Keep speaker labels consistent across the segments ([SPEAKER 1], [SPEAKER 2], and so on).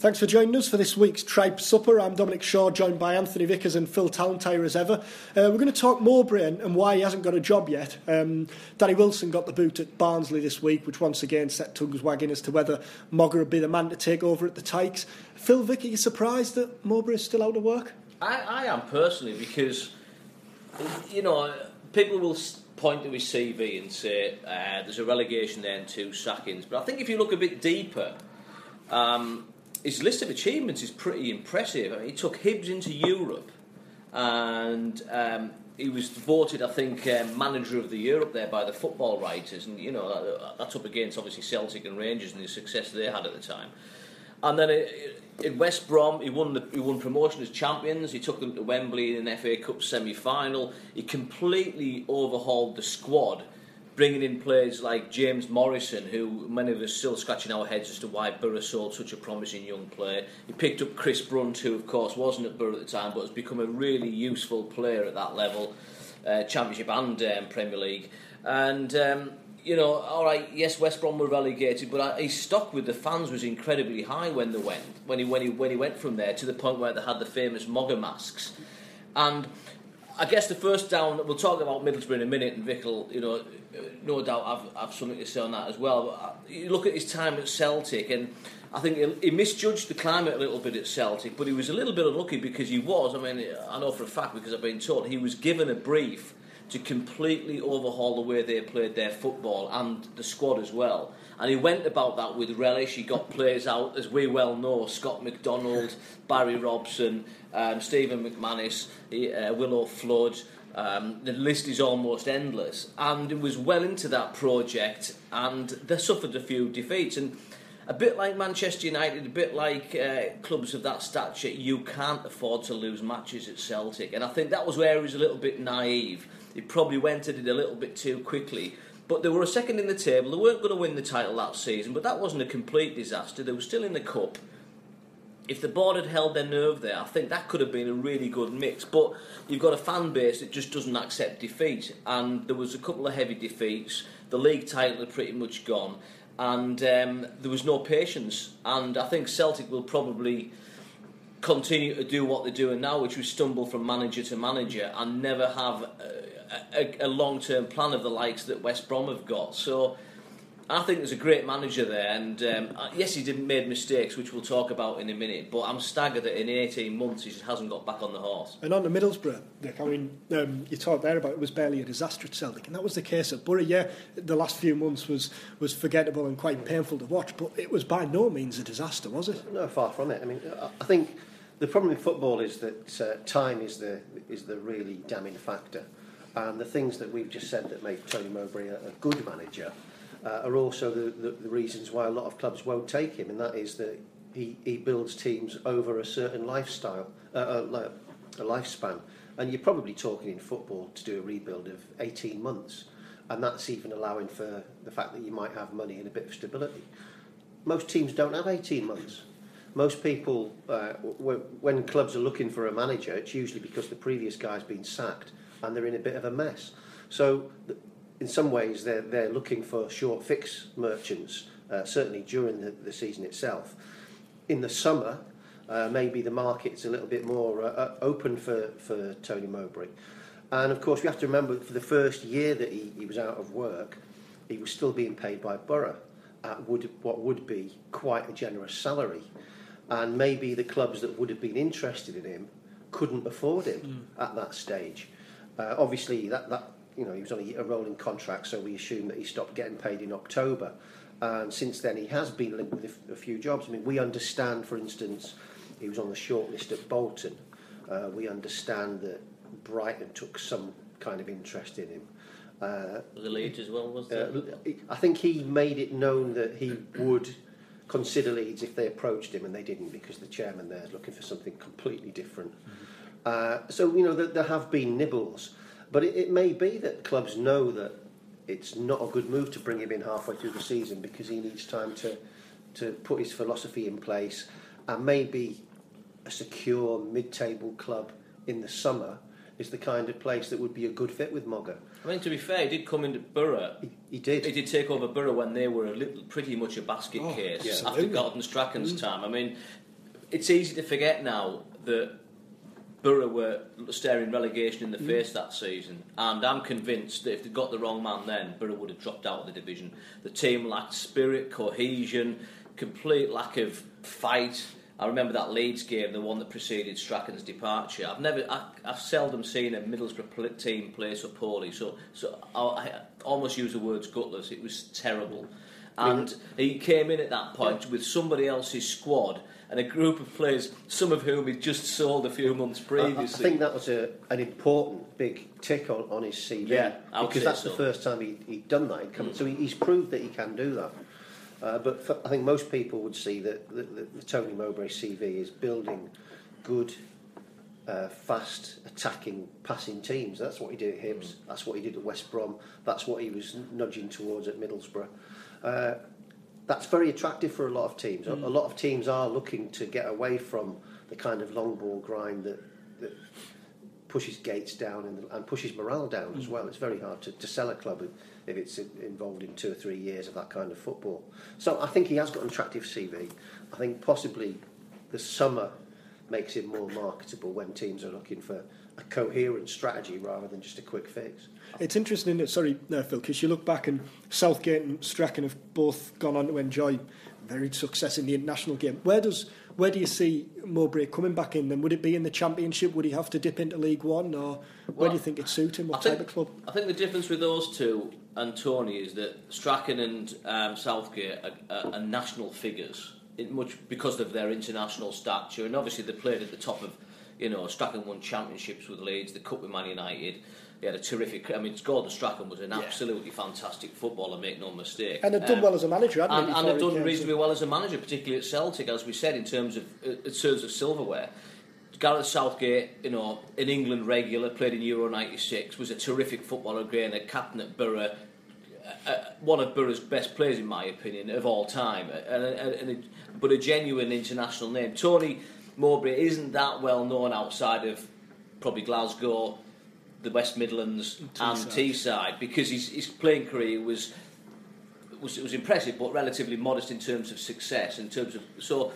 [SPEAKER 1] Thanks for joining us for this week's Tribe Supper. I'm Dominic Shaw, joined by Anthony Vickers and Phil Tallentire as ever. Uh, we're going to talk Mowbray and, and why he hasn't got a job yet. Um, Danny Wilson got the boot at Barnsley this week, which once again set tongues wagging as to whether Mogger would be the man to take over at the Tykes. Phil Vick, are you surprised that Mowbray is still out of work?
[SPEAKER 2] I, I am personally because, you know, people will point to his CV and say uh, there's a relegation there and two sackings. But I think if you look a bit deeper, um, his list of achievements is pretty impressive. I mean, he took Hibs into Europe, and um, he was voted, I think, um, manager of the year up there by the football writers, and you know that, that's up against obviously Celtic and Rangers and the success they had at the time. And then in West Brom, he won the, he won promotion as champions. He took them to Wembley in an FA Cup semi final. He completely overhauled the squad bringing in players like James Morrison, who many of us still scratching our heads as to why Boro sold such a promising young player. He picked up Chris Brunt, who of course wasn't at Boro at the time, but has become a really useful player at that level, uh, Championship and um, Premier League. And um, you know, all right, yes, West Brom were relegated, but his stock with the fans was incredibly high when they went when he when he when he went from there to the point where they had the famous Mogger masks, and I guess the first down we'll talk about Middlesbrough in a minute, and Vickle, you know, no doubt I've, I've something to say on that as well. But uh, you look at his time at Celtic, and I think he, he misjudged the climate a little bit at Celtic, but he was a little bit unlucky because he was. I mean, I know for a fact because I've been told he was given a brief to completely overhaul the way they played their football and the squad as well. And he went about that with relish. He got players out, as we well know Scott McDonald, Barry Robson, um, Stephen McManus, uh, Willo Flood. Um, the list is almost endless, and it was well into that project, and they suffered a few defeats. And a bit like Manchester United, a bit like uh, clubs of that stature, you can't afford to lose matches at Celtic. And I think that was where he was a little bit naive. He probably went at it a little bit too quickly. But they were a second in the table. They weren't going to win the title that season, but that wasn't a complete disaster. They were still in the cup if the board had held their nerve there, I think that could have been a really good mix. But you've got a fan base that just doesn't accept defeat, and there was a couple of heavy defeats. The league title had pretty much gone, and um, there was no patience. And I think Celtic will probably continue to do what they're doing now, which was stumble from manager to manager and never have a, a, a long-term plan of the likes that West Brom have got. So I think there's a great manager there, and um, uh, yes, he didn't made mistakes, which we'll talk about in a minute. But I'm staggered that in 18 months he just hasn't got back on the horse.
[SPEAKER 1] And on the Middlesbrough, Nick, I mean, um, you talked there about it was barely a disaster at Celtic, and that was the case at Boro. Yeah, the last few months was was forgettable and quite painful to watch, but it was by no means a disaster, was it?
[SPEAKER 3] No, far from it. I mean, I think the problem in football is that uh, time is the is the really damning factor, and the things that we've just said that make Tony Mowbray a, a good manager uh, are also the, the, the reasons why a lot of clubs won't take him, and that is that he, he builds teams over a certain lifestyle, uh, uh, a lifespan. And you're probably talking in football to do a rebuild of 18 months, and that's even allowing for the fact that you might have money and a bit of stability. Most teams don't have 18 months. Most people, uh, when clubs are looking for a manager, it's usually because the previous guy's been sacked and they're in a bit of a mess. So in some ways, they're, they're looking for short fix merchants, uh, certainly during the, the season itself. In the summer, uh, maybe the market's a little bit more uh, uh, open for, for Tony Mowbray. And of course, we have to remember for the first year that he, he was out of work, he was still being paid by Boro at would, what would be quite a generous salary. And maybe the clubs that would have been interested in him couldn't afford him mm. at that stage. Uh, obviously, that, that you know, he was on a, a rolling contract, so we assume that he stopped getting paid in October. And since then, he has been linked with a, a few jobs. I mean, we understand, for instance, he was on the shortlist at Bolton. Uh, we understand that Brighton took some kind of interest in him.
[SPEAKER 2] Uh, the Leeds as well was. Uh,
[SPEAKER 3] I think he made it known that he would consider Leeds if they approached him, and they didn't because the chairman there is looking for something completely different. Uh, so you know there, there have been nibbles, but it, it may be that clubs know that it's not a good move to bring him in halfway through the season because he needs time to to put his philosophy in place and maybe a secure mid-table club in the summer is the kind of place that would be a good fit with Mogger.
[SPEAKER 2] I mean, to be fair, he did come into Boro.
[SPEAKER 3] He, he did.
[SPEAKER 2] He did take over Boro when they were a little, pretty much a basket
[SPEAKER 1] Oh,
[SPEAKER 2] case
[SPEAKER 1] yeah.
[SPEAKER 2] after Gordon Strachan's
[SPEAKER 3] Mm.
[SPEAKER 2] time. I mean, it's easy to forget now that Boro were staring relegation
[SPEAKER 1] Mm.
[SPEAKER 2] in the face that season, and I'm convinced that if they'd got the wrong man then, Boro would have dropped out of the division. The team lacked spirit, cohesion, complete lack of fight. I remember that Leeds game, the one that preceded Strachan's departure. I've never, I, I've seldom seen a Middlesbrough team play so poorly. So, so I, I almost use the words gutless. It was terrible. And he came in at that point with somebody else's squad and a group of players, some of whom he'd just sold a few months
[SPEAKER 3] I, I think that was a, an important big tick on, on his CV
[SPEAKER 2] Yeah,
[SPEAKER 3] because that's
[SPEAKER 2] so.
[SPEAKER 3] the first time he, he'd done that. He'd come, mm. So he, he's proved that he can do that. Uh, but for, I think most people would see that the, the, the Tony Mowbray CV is building good, uh, fast, attacking, passing teams. That's what he did at Hibs. That's what he did at West Brom. That's what he was nudging towards at Middlesbrough. Uh, that's very attractive for a lot of teams. A, a lot of teams are looking to get away from the kind of long ball grind that, that pushes gates down and, and pushes morale down as well. It's very hard to, to sell a club if, it's involved in two or three years of that kind of football. So I think he has got an attractive CV. I think possibly the summer makes him more marketable when teams are looking for a coherent strategy rather than just a quick fix.
[SPEAKER 1] It's interesting, it? sorry, no, Phil, because you look back and Southgate and Strachan have both gone on to enjoy varied success in the international game. Where does where do you see Mowbray coming back in? Then would it be in the Championship? Would he have to dip into League One, or where
[SPEAKER 2] Well,
[SPEAKER 1] do you think it'd suit him? What
[SPEAKER 2] think-
[SPEAKER 1] type of club?
[SPEAKER 2] I think the difference with those two and Tony is that Strachan and um, Southgate are, are, are national figures, much because of their international stature, and obviously they played at the top of. You know, Strachan won championships with Leeds, the cup with Man United. He had a terrific. I mean, Gordon Strachan was an absolutely fantastic footballer, make no mistake.
[SPEAKER 1] And had done
[SPEAKER 2] Um,
[SPEAKER 1] well as a manager,
[SPEAKER 2] and, and have done reasonably well as a manager, particularly at Celtic, as we said, in terms of uh, in terms of silverware. Gareth Southgate, you know, in England regular, played in Euro '96, was a terrific footballer, again, a captain at Boro, uh, uh, one of Boro's best players, in my opinion, of all time, and, and, and a, but a genuine international name. Tony Mowbray isn't that well known outside of probably Glasgow, the West Midlands, and
[SPEAKER 1] Teesside.
[SPEAKER 2] Teesside, because his, his playing career was was was impressive, but relatively modest in terms of success. In terms of so,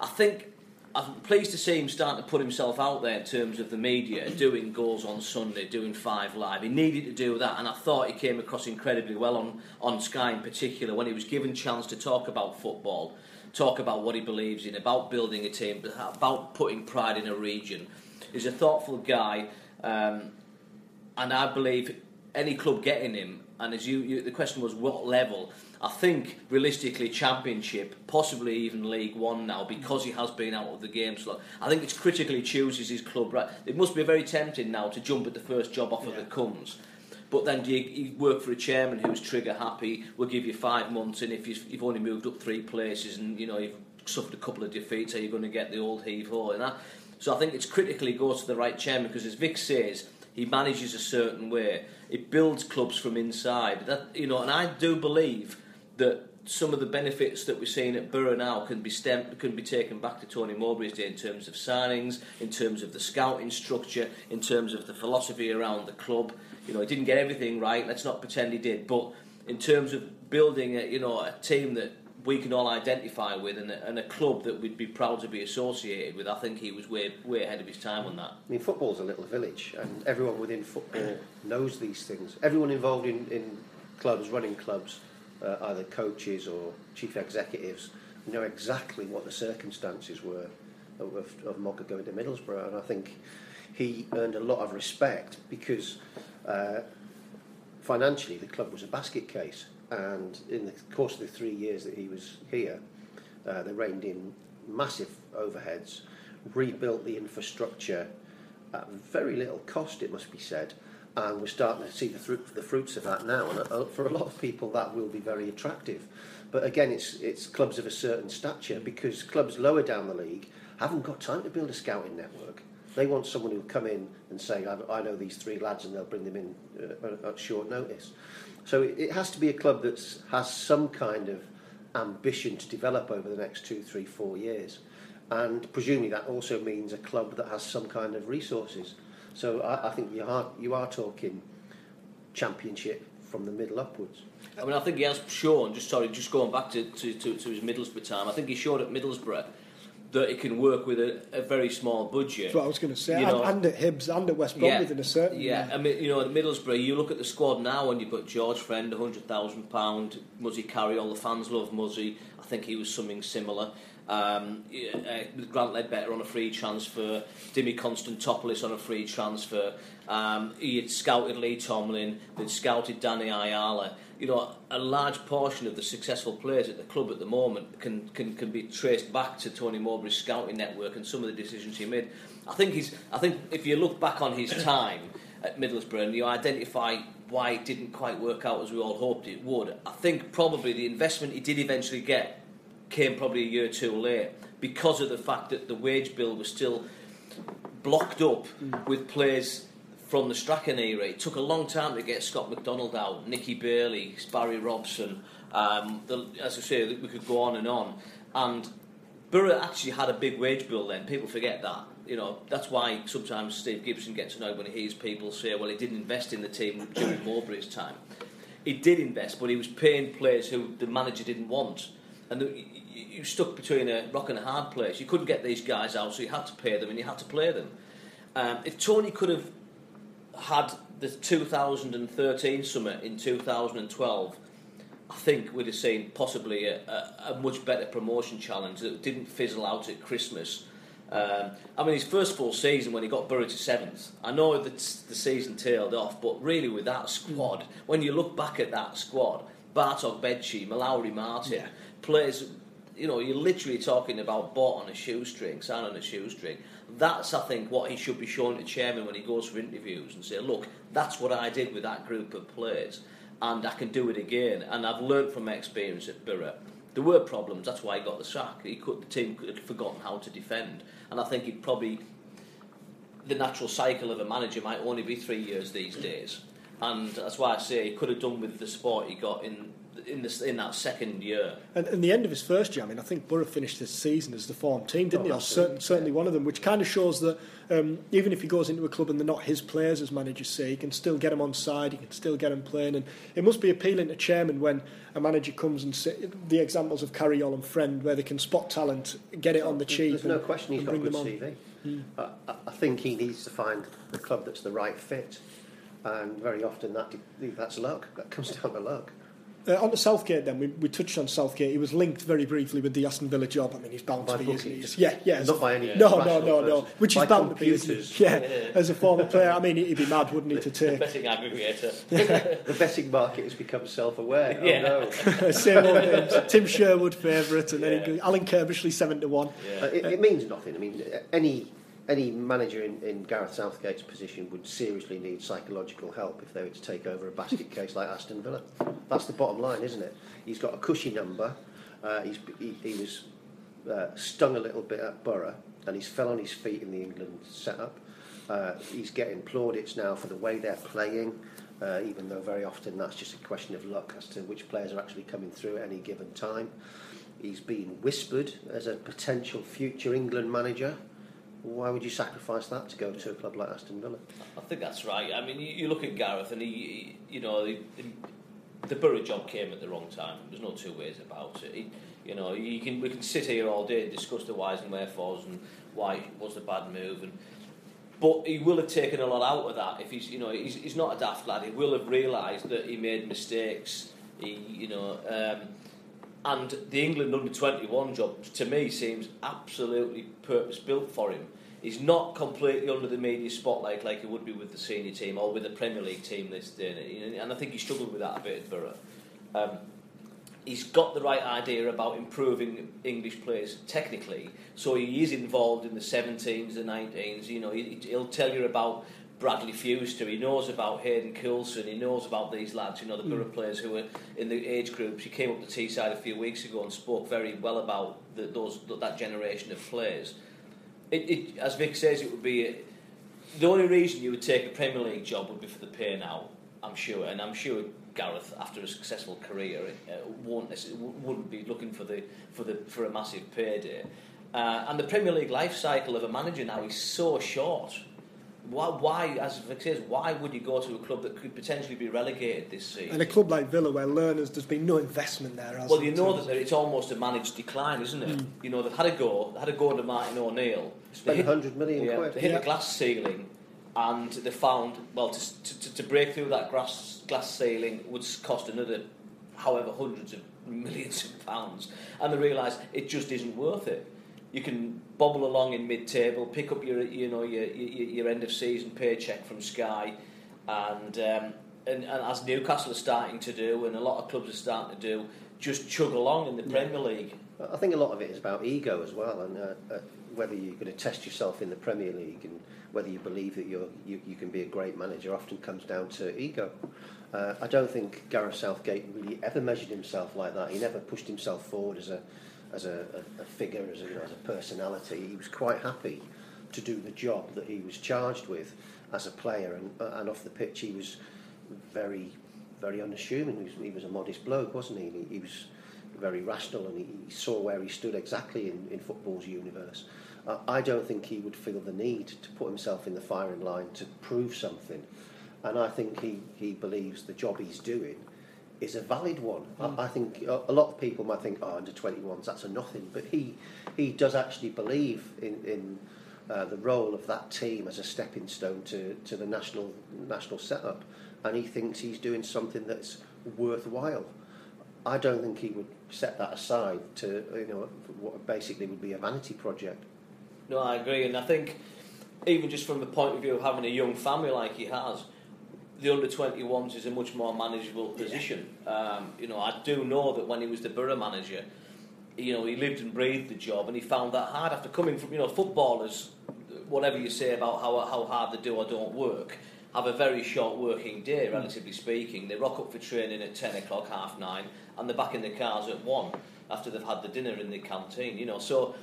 [SPEAKER 2] I think I'm pleased to see him starting to put himself out there in terms of the media, doing goals on Sunday, doing five live. He needed to do that, and I thought he came across incredibly well on on Sky in particular when he was given chance to talk about football, talk about what he believes in, about building a team, about putting pride in a region. He's a thoughtful guy. Um, and I believe any club getting him, and as you, you, the question was what level. I think realistically, Championship, possibly even League One now, because he has been out of the game slot. I think it's critically chooses his club right. It must be very tempting now to jump at the first job offer that comes. But then do you, you work for a chairman who's trigger happy? We'll give you five months, and if you've, you've only moved up three places, and you know you've suffered a couple of defeats, are you going to get the old heave ho and that? So I think it's critically goes to the right chairman because, as Vic says, he manages a certain way. It builds clubs from inside. That you know, and I do believe that some of the benefits that we're seeing at Boro now can be stem, can be taken back to Tony Mowbray's day in terms of signings, in terms of the scouting structure, in terms of the philosophy around the club. You know, he didn't get everything right. Let's not pretend he did, but in terms of building, a, you know, a team that we can all identify with and a, and a club that we'd be proud to be associated with, I think he was way way ahead of his time on that.
[SPEAKER 3] I mean, football's a little village, and everyone within football knows these things. Everyone involved in, in clubs, running clubs, uh, either coaches or chief executives, know exactly what the circumstances were of, of, of Mogger going to Middlesbrough, and I think he earned a lot of respect because uh, financially the club was a basket case, and in the course of the three years that he was here, uh, they reined in massive overheads, rebuilt the infrastructure at very little cost, it must be said, and we're starting to see the, the fruits of that now. And uh, for a lot of people, that will be very attractive. But again, it's it's clubs of a certain stature because clubs lower down the league haven't got time to build a scouting network. They want someone who'll come in and say, I, I know these three lads, and they'll bring them in uh, at short notice. So it, it has to be a club that has some kind of ambition to develop over the next two, three, four years. And presumably that also means a club that has some kind of resources. So I, I think you are, you are talking championship from the middle upwards.
[SPEAKER 2] I mean, I think he has shown, just sorry, just going back to, to, to, to his Middlesbrough time, I think he showed at Middlesbrough that it can work with a, a very small budget.
[SPEAKER 1] That's what I was going to say. You and, and, at Hibs and at West Brom yeah, within a certain.
[SPEAKER 2] Yeah, I mean, you know, at Middlesbrough, you look at the squad now and you've got George Friend, £100,000, Muzzy Carayol, all the fans love Muzzy. I think he was something similar. Um, uh, Grant Leadbitter on a free transfer, Dimi Konstantopoulos on a free transfer. Um, he had scouted Lee Tomlin, they'd scouted Danny Ayala you know, a large portion of the successful players at the club at the moment can, can, can be traced back to Tony Mowbray's scouting network and some of the decisions he made. I think he's. I think if you look back on his time at Middlesbrough and you identify why it didn't quite work out as we all hoped it would, I think probably the investment he did eventually get came probably a year or two late because of the fact that the wage bill was still blocked up mm. with players from the Strachan era. It took a long time to get Scott McDonald out, Nicky Bailey, Barry Robson. Um, the, as I say, we could go on and on. And Boro actually had a big wage bill then. People forget that. You know, that's why sometimes Steve Gibson gets annoyed when he hears people say, well, he didn't invest in the team during Mowbray's time. He did invest, but he was paying players who the manager didn't want. And you stuck between a rock and a hard place. You couldn't get these guys out, so you had to pay them and you had to play them. Um, if Tony could have had the 2013 summer in 2012, I think we'd have seen possibly a, a, a, much better promotion challenge that didn't fizzle out at Christmas. Um, I mean, his first full season when he got Boro to seventh, I know that the season tailed off, but really with that squad, when you look back at that squad, Bartok Becci, Mallory Martin, yeah. players, you know, you're literally talking about bought on a shoestring, signed on a shoestring. That's, I think, what he should be showing to chairman when he goes for interviews and say, look, that's what I did with that group of players, and I can do it again. And I've learned from my experience at Boro. There were problems. That's why he got the sack. He could, the team had forgotten how to defend, and I think he'd probably the natural cycle of a manager might only be three years these days, and that's why I say he could have done with the support he got in in this in that second year.
[SPEAKER 1] And, in the end of his first year, I mean, I think Boro finished this season as the form team, didn't oh, he? Or certain, certainly one of them, which kind of shows that um, even if he goes into a club and they're not his players, as managers say, he can still get them on side, he can still get them playing, and it must be appealing to chairman when a manager comes and say, the examples of Carayol and Friend, where they can spot talent, get it on the cheap.
[SPEAKER 3] There's
[SPEAKER 1] and,
[SPEAKER 3] no question he's got a good CV. Mm. Uh, I think he needs to find the club that's the right fit, and very often that that's luck. That comes down to luck.
[SPEAKER 1] Uh, on to Southgate, then we, we touched on Southgate. He was linked very briefly with the Aston Villa job. I mean, he's bound
[SPEAKER 3] by
[SPEAKER 1] to
[SPEAKER 3] be, isn't he?
[SPEAKER 1] Yeah, yeah.
[SPEAKER 3] Not by any.
[SPEAKER 1] No, no, no, no. Which is bound computers. to be. Isn't he? Yeah, yeah, as a former player, I mean, he'd be mad, wouldn't he, to take.
[SPEAKER 2] The betting aggregator.
[SPEAKER 3] the betting market has become self-aware. Yeah. Oh,
[SPEAKER 1] no. Same old names. Tim Sherwood favourite, and then yeah. Alan Curbishley seven to one.
[SPEAKER 3] Yeah. Uh, it, it means nothing. I mean, any any manager in, in Gareth Southgate's position would seriously need psychological help if they were to take over a basket case like Aston Villa. That's the bottom line, isn't it? He's got a cushy number. Uh, he's, he, he was uh, stung a little bit at Boro and he's fell on his feet in the England setup. Uh, he's getting plaudits now for the way they're playing, uh, even though very often that's just a question of luck as to which players are actually coming through at any given time. He's been whispered as a potential future England manager. why would you sacrifice that to go to a club like Aston Villa?
[SPEAKER 2] I think that's right. I mean, you, you look at Gareth, and he, he you know, he, he, the Borough job came at the wrong time. There's no two ways about it. He, you know, you can we can sit here all day and discuss the whys and wherefores and why it was a bad move and. But he will have taken a lot out of that if he's, you know, he's, he's not a daft lad. He will have realised that he made mistakes. He, you know, um, and the England under 21 job to me seems absolutely purpose built for him. He's not completely under the media spotlight like he would be with the senior team or with the Premier League team this day, and I think he struggled with that a bit at Boro. Um, he's got the right idea about improving English players technically, so he is involved in the 17s, the 19s. You know, he, will tell you about Bradley Fewster, he knows about Hayden Coulson, he knows about these lads, you know, the Boro players who are in the age groups. He came up to Teesside a few weeks ago and spoke very well about the, those that generation of players. It, it, as Vic says, it would be the only reason you would take a Premier League job would be for the pay now. I'm sure, and I'm sure Gareth, after a successful career, uh, won't wouldn't be looking for the for the for a massive payday. Uh, and the Premier League life cycle of a manager now is so short. Why, why, as Vic says, why would you go to a club that could potentially be relegated this season?
[SPEAKER 1] And a club like Villa, where learners, there's been no investment there.
[SPEAKER 2] Well, you know that it's almost a managed decline, isn't it? Mm. You know they've had a go, they had a go under Martin O'Neill.
[SPEAKER 3] Spent hundred million
[SPEAKER 2] yeah,
[SPEAKER 3] quid.
[SPEAKER 2] They hit yeah. a glass ceiling, and they found well to, to, to break through that glass glass ceiling would cost another, however, hundreds of millions of pounds, and they realised it just isn't worth it you can bobble along in mid-table, pick up your you know your your, your end of season paycheck from Sky, and, um, and and as Newcastle are starting to do, and a lot of clubs are starting to do, just chug along in the Premier League.
[SPEAKER 3] I think a lot of it is about ego as well, and uh, uh, whether you're going to test yourself in the Premier League and whether you believe that you're, you you can be a great manager often comes down to ego. Uh, I don't think Gareth Southgate really ever measured himself like that. He never pushed himself forward as a as a, a, a figure, as a, as a personality. He was quite happy to do the job that he was charged with as a player, and, and off the pitch he was very, very unassuming. He was, he was a modest bloke, wasn't he? he? He was very rational, and he, he saw where he stood exactly in, in football's universe. Uh, I don't think he would feel the need to put himself in the firing line to prove something, and I think he, he believes the job he's doing is a valid one. Mm. I, I, think a lot of people might think, oh, under 21s, that's a nothing. But he, he does actually believe in, in uh, the role of that team as a stepping stone to, to the national, national setup. And he thinks he's doing something that's worthwhile. I don't think he would set that aside to, you know, what basically would be a vanity project.
[SPEAKER 2] No, I agree. And I think, even just from the point of view of having a young family like he has, the under 21s is a much more manageable position. Yeah. Um, you know, I do know that when he was the Boro manager, you know, he lived and breathed the job, and he found that hard after coming from you know footballers. Whatever you say about how how hard they do or don't work, have a very short working day, hmm. relatively speaking. They rock up for training at ten o'clock, half nine, and they're back in the cars at one after they've had the dinner in the canteen. You know, so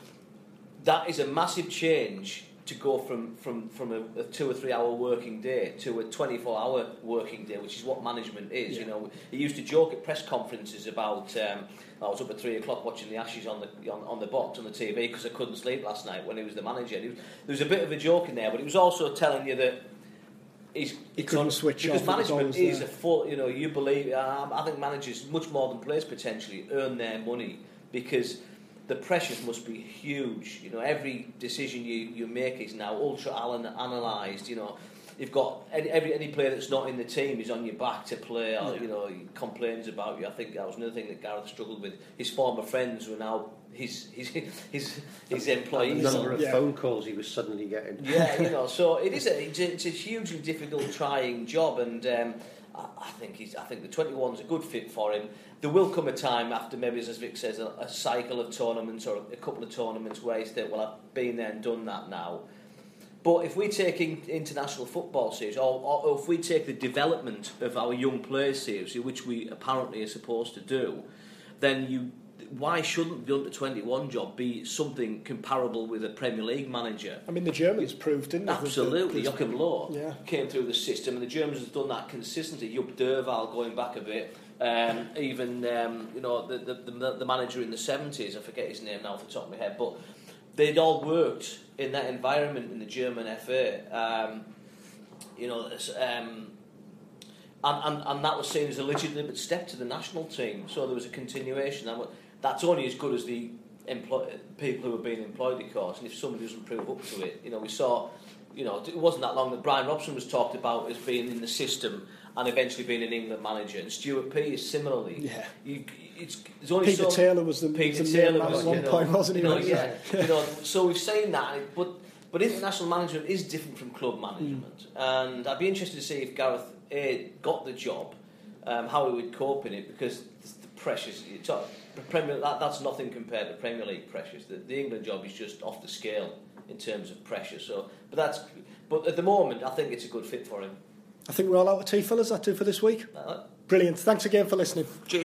[SPEAKER 2] that is a massive change to go from, from, from a, a, two or three hour working day to a 24 hour working day, which is what management is. Yeah. You know, he used to joke at press conferences about um, I was up at three o'clock watching the Ashes on the on, on the box on the TV because I couldn't sleep last night when he was the manager. Was, there was a bit of a joke in there, but he was also telling you that. He's,
[SPEAKER 1] he couldn't switch
[SPEAKER 2] because
[SPEAKER 1] off
[SPEAKER 2] management is there. a full. You know, you believe. Um, I think managers, much more than players, potentially earn their money because the pressures must be huge. You know, every decision you, you make is now ultra analysed. You know, you've got any, every any player that's not in the team is on your back to play, or yeah. you know, he complains about you. I think that was another thing that Gareth struggled with. His former friends were now his his his, his employees.
[SPEAKER 3] The number of yeah. phone calls he was suddenly getting.
[SPEAKER 2] Yeah, you know, so it is a it's a, it's a hugely difficult, trying job, and. Um, I think he's. I think the 21's a good fit for him. There will come a time after maybe, as Vic says, a, a cycle of tournaments or a couple of tournaments where he's think, well, I've been there and done that now. But if we take in, international football series, or, or, if we take the development of our young players seriously, which we apparently are supposed to do, then you why shouldn't the under 21 job be something comparable with a Premier League manager?
[SPEAKER 1] I mean, the Germans proved, didn't they?
[SPEAKER 2] Absolutely. The, Joachim Low yeah. came through the system, and the Germans have done that consistently. Jupp Derwall going back a bit. Um, even um, you know the, the, the manager in the 70s, I forget his name now off the top of my head, but they'd all worked in that environment in the German FA. Um, you know, um, and, and, and that was seen as a legitimate step to the national team. So there was a continuation that's only as good as the employ- people who are being employed, of course. And if somebody doesn't prove up to it, you know, we saw, you know, it wasn't that long that Brian Robson was talked about as being in the system and eventually being an England manager. And Stuart Pearce similarly.
[SPEAKER 1] Yeah.
[SPEAKER 2] You, it's, it's only
[SPEAKER 1] Peter
[SPEAKER 2] so,
[SPEAKER 1] Taylor was the
[SPEAKER 2] Peter
[SPEAKER 1] was
[SPEAKER 2] Taylor
[SPEAKER 1] was,
[SPEAKER 2] at
[SPEAKER 1] one know, point, wasn't he?
[SPEAKER 2] You know, yeah. you know, so we've seen that, but but international management is different from club management, mm. and I'd be interested to see if Gareth A got the job, um, how he would cope in it, because the pressures. Talk, Premier, that, that's nothing compared to Premier League pressures. The, the England job is just off the scale. in terms of pressure. So, but that's but at the moment, I think it's a good fit for him.
[SPEAKER 1] I think we're all out of tea, fellas. That do for this week.
[SPEAKER 2] Uh,
[SPEAKER 1] Brilliant. Thanks again for listening.
[SPEAKER 2] Cheers.